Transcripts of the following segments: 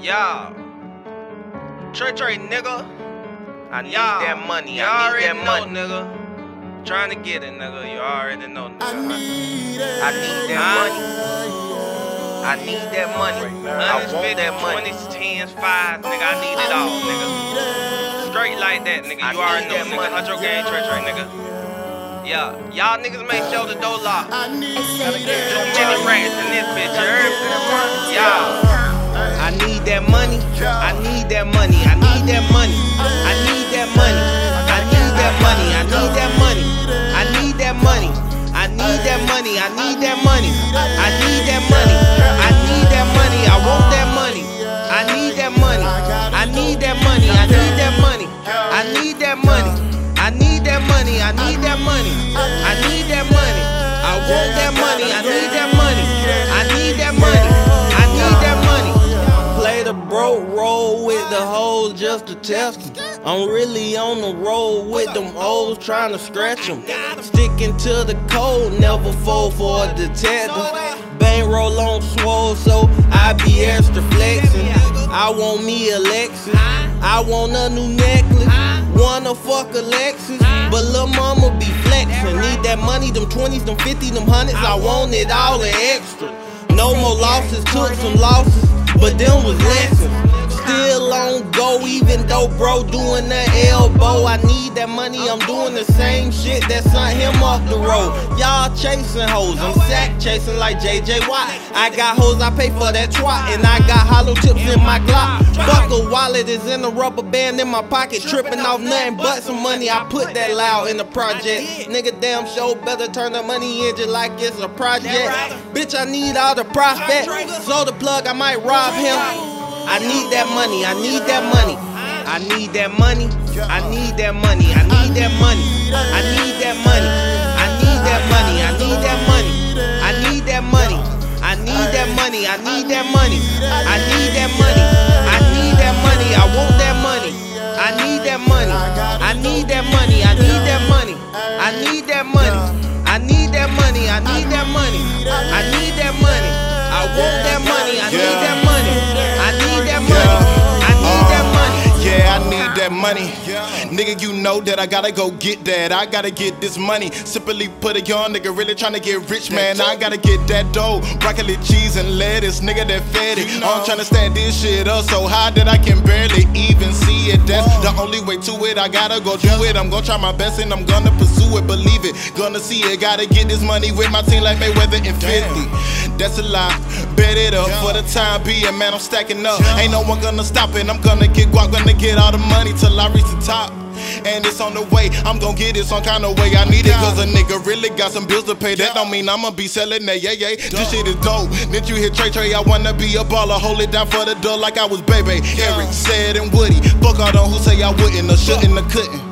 Yeah. Trey Trey, nigga. I need Y'all, that money. You I need already that know, money. nigga. Trying to get it, nigga. You already know, nigga. I need it. I need that Huh? money. I need that money. I Hundreds, want that money. twenties, tens, fives, nigga. I need it all, nigga. Straight like that, nigga. I You already need know, that nigga. money. Hundred game, Trey Trey, nigga. Yeah, y'all niggas make sure the door locked. I need Too it. many rats in this bitch, you heard me? Yeah. I need that money. I need that money. I need that money. I need that money. I need that money. I need that money. I need that money. I need that money. I need that money. I need that money. I need that money. I want that money. I need that money. I need that money. I need that money. I need that money. I need that money. I need that money. I need that money. I want that money. I need that broke roll with the hoes just to test test 'em. I'm really on the road with them hoes trying to scratch 'em. Sticking to the code, never fall for a detective. Bang roll on swole, so I be extra flexing. I want me a Lexus. I want a new necklace. Wanna fuck a Lexus, but lil' mama be flexing. Need that money, them 20s, them 50s, them hundreds. I want it all and extra. No more losses, took some losses, but them was lessons. Still on go, even though bro doing the elbow. I need that money, I'm doing the same shit that sent him off the road. Y'all chasing hoes, I'm sack chasing like JJ Watt. I got hoes, I pay for that twat, and I got hollow tips in my Glock. Fuck wallet is in a rubber band in my pocket, tripping off nothing but some money. I put that loud in the project. Nigga, damn show better turn the money engine like it's a project. Bitch, I need all the prospect. So the plug, I might rob him. I need that money. I need that money. I need that money. I need that money. I need that money. I need that money. I need that money. I need that money. I need that money. I need that money. I need that money. I need that money. That money. I want that money. I need that money. I need that money. I need that money. I need that money. Nigga, you know that I gotta go get that. I gotta get this money. Simply put a young nigga really tryna get rich, man. I gotta get that dough. Broccoli, cheese, and lettuce. Nigga, that fed it. Oh, I'm tryna stand this shit up so high that I can barely even see it. That's only way to it. I gotta go do it. I'm gonna try my best and I'm gonna pursue it. Believe it. Gonna see it. Gotta get this money with my team like Mayweather and 50. That's a lie. Bet it up for the time being, man. I'm stacking up. Ain't no one gonna stop it. I'm gonna get guap, gonna get all the money till I reach the top. And it's on the way, I'm gonna get it some kind of way. I need it cause a nigga really got some bills to pay. That don't mean I'ma be selling that, yeah, yeah. This shit is dope. Did you hit Trey Trey? I wanna be a baller. Hold it down for the door like I was baby. Eric said and Woody. Fuck all them who say I wouldn't or shouldn't or couldn't.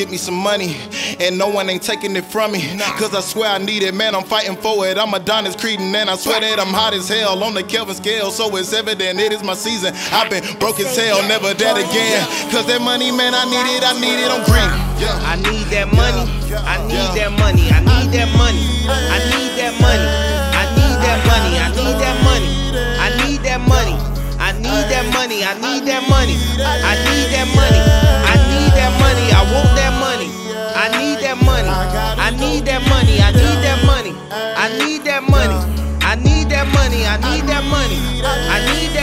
Get me some money, and no one ain't taking it from me. Cause I swear I need it, man. I'm fighting for it. I'm Adonis Creedon, and I swear that I'm hot as hell on the Kelvin scale. So it's evident it is my season. I've been broke as hell, never that again. Cause that money, man, I need it, I need it, I'm green. Yeah. I need that money. I need that money. I need that money. I need that money. I need that money. I need that money. I need that money. I need that money. I need that money. I need that money. Need that money. I need that money. I need that money. I need that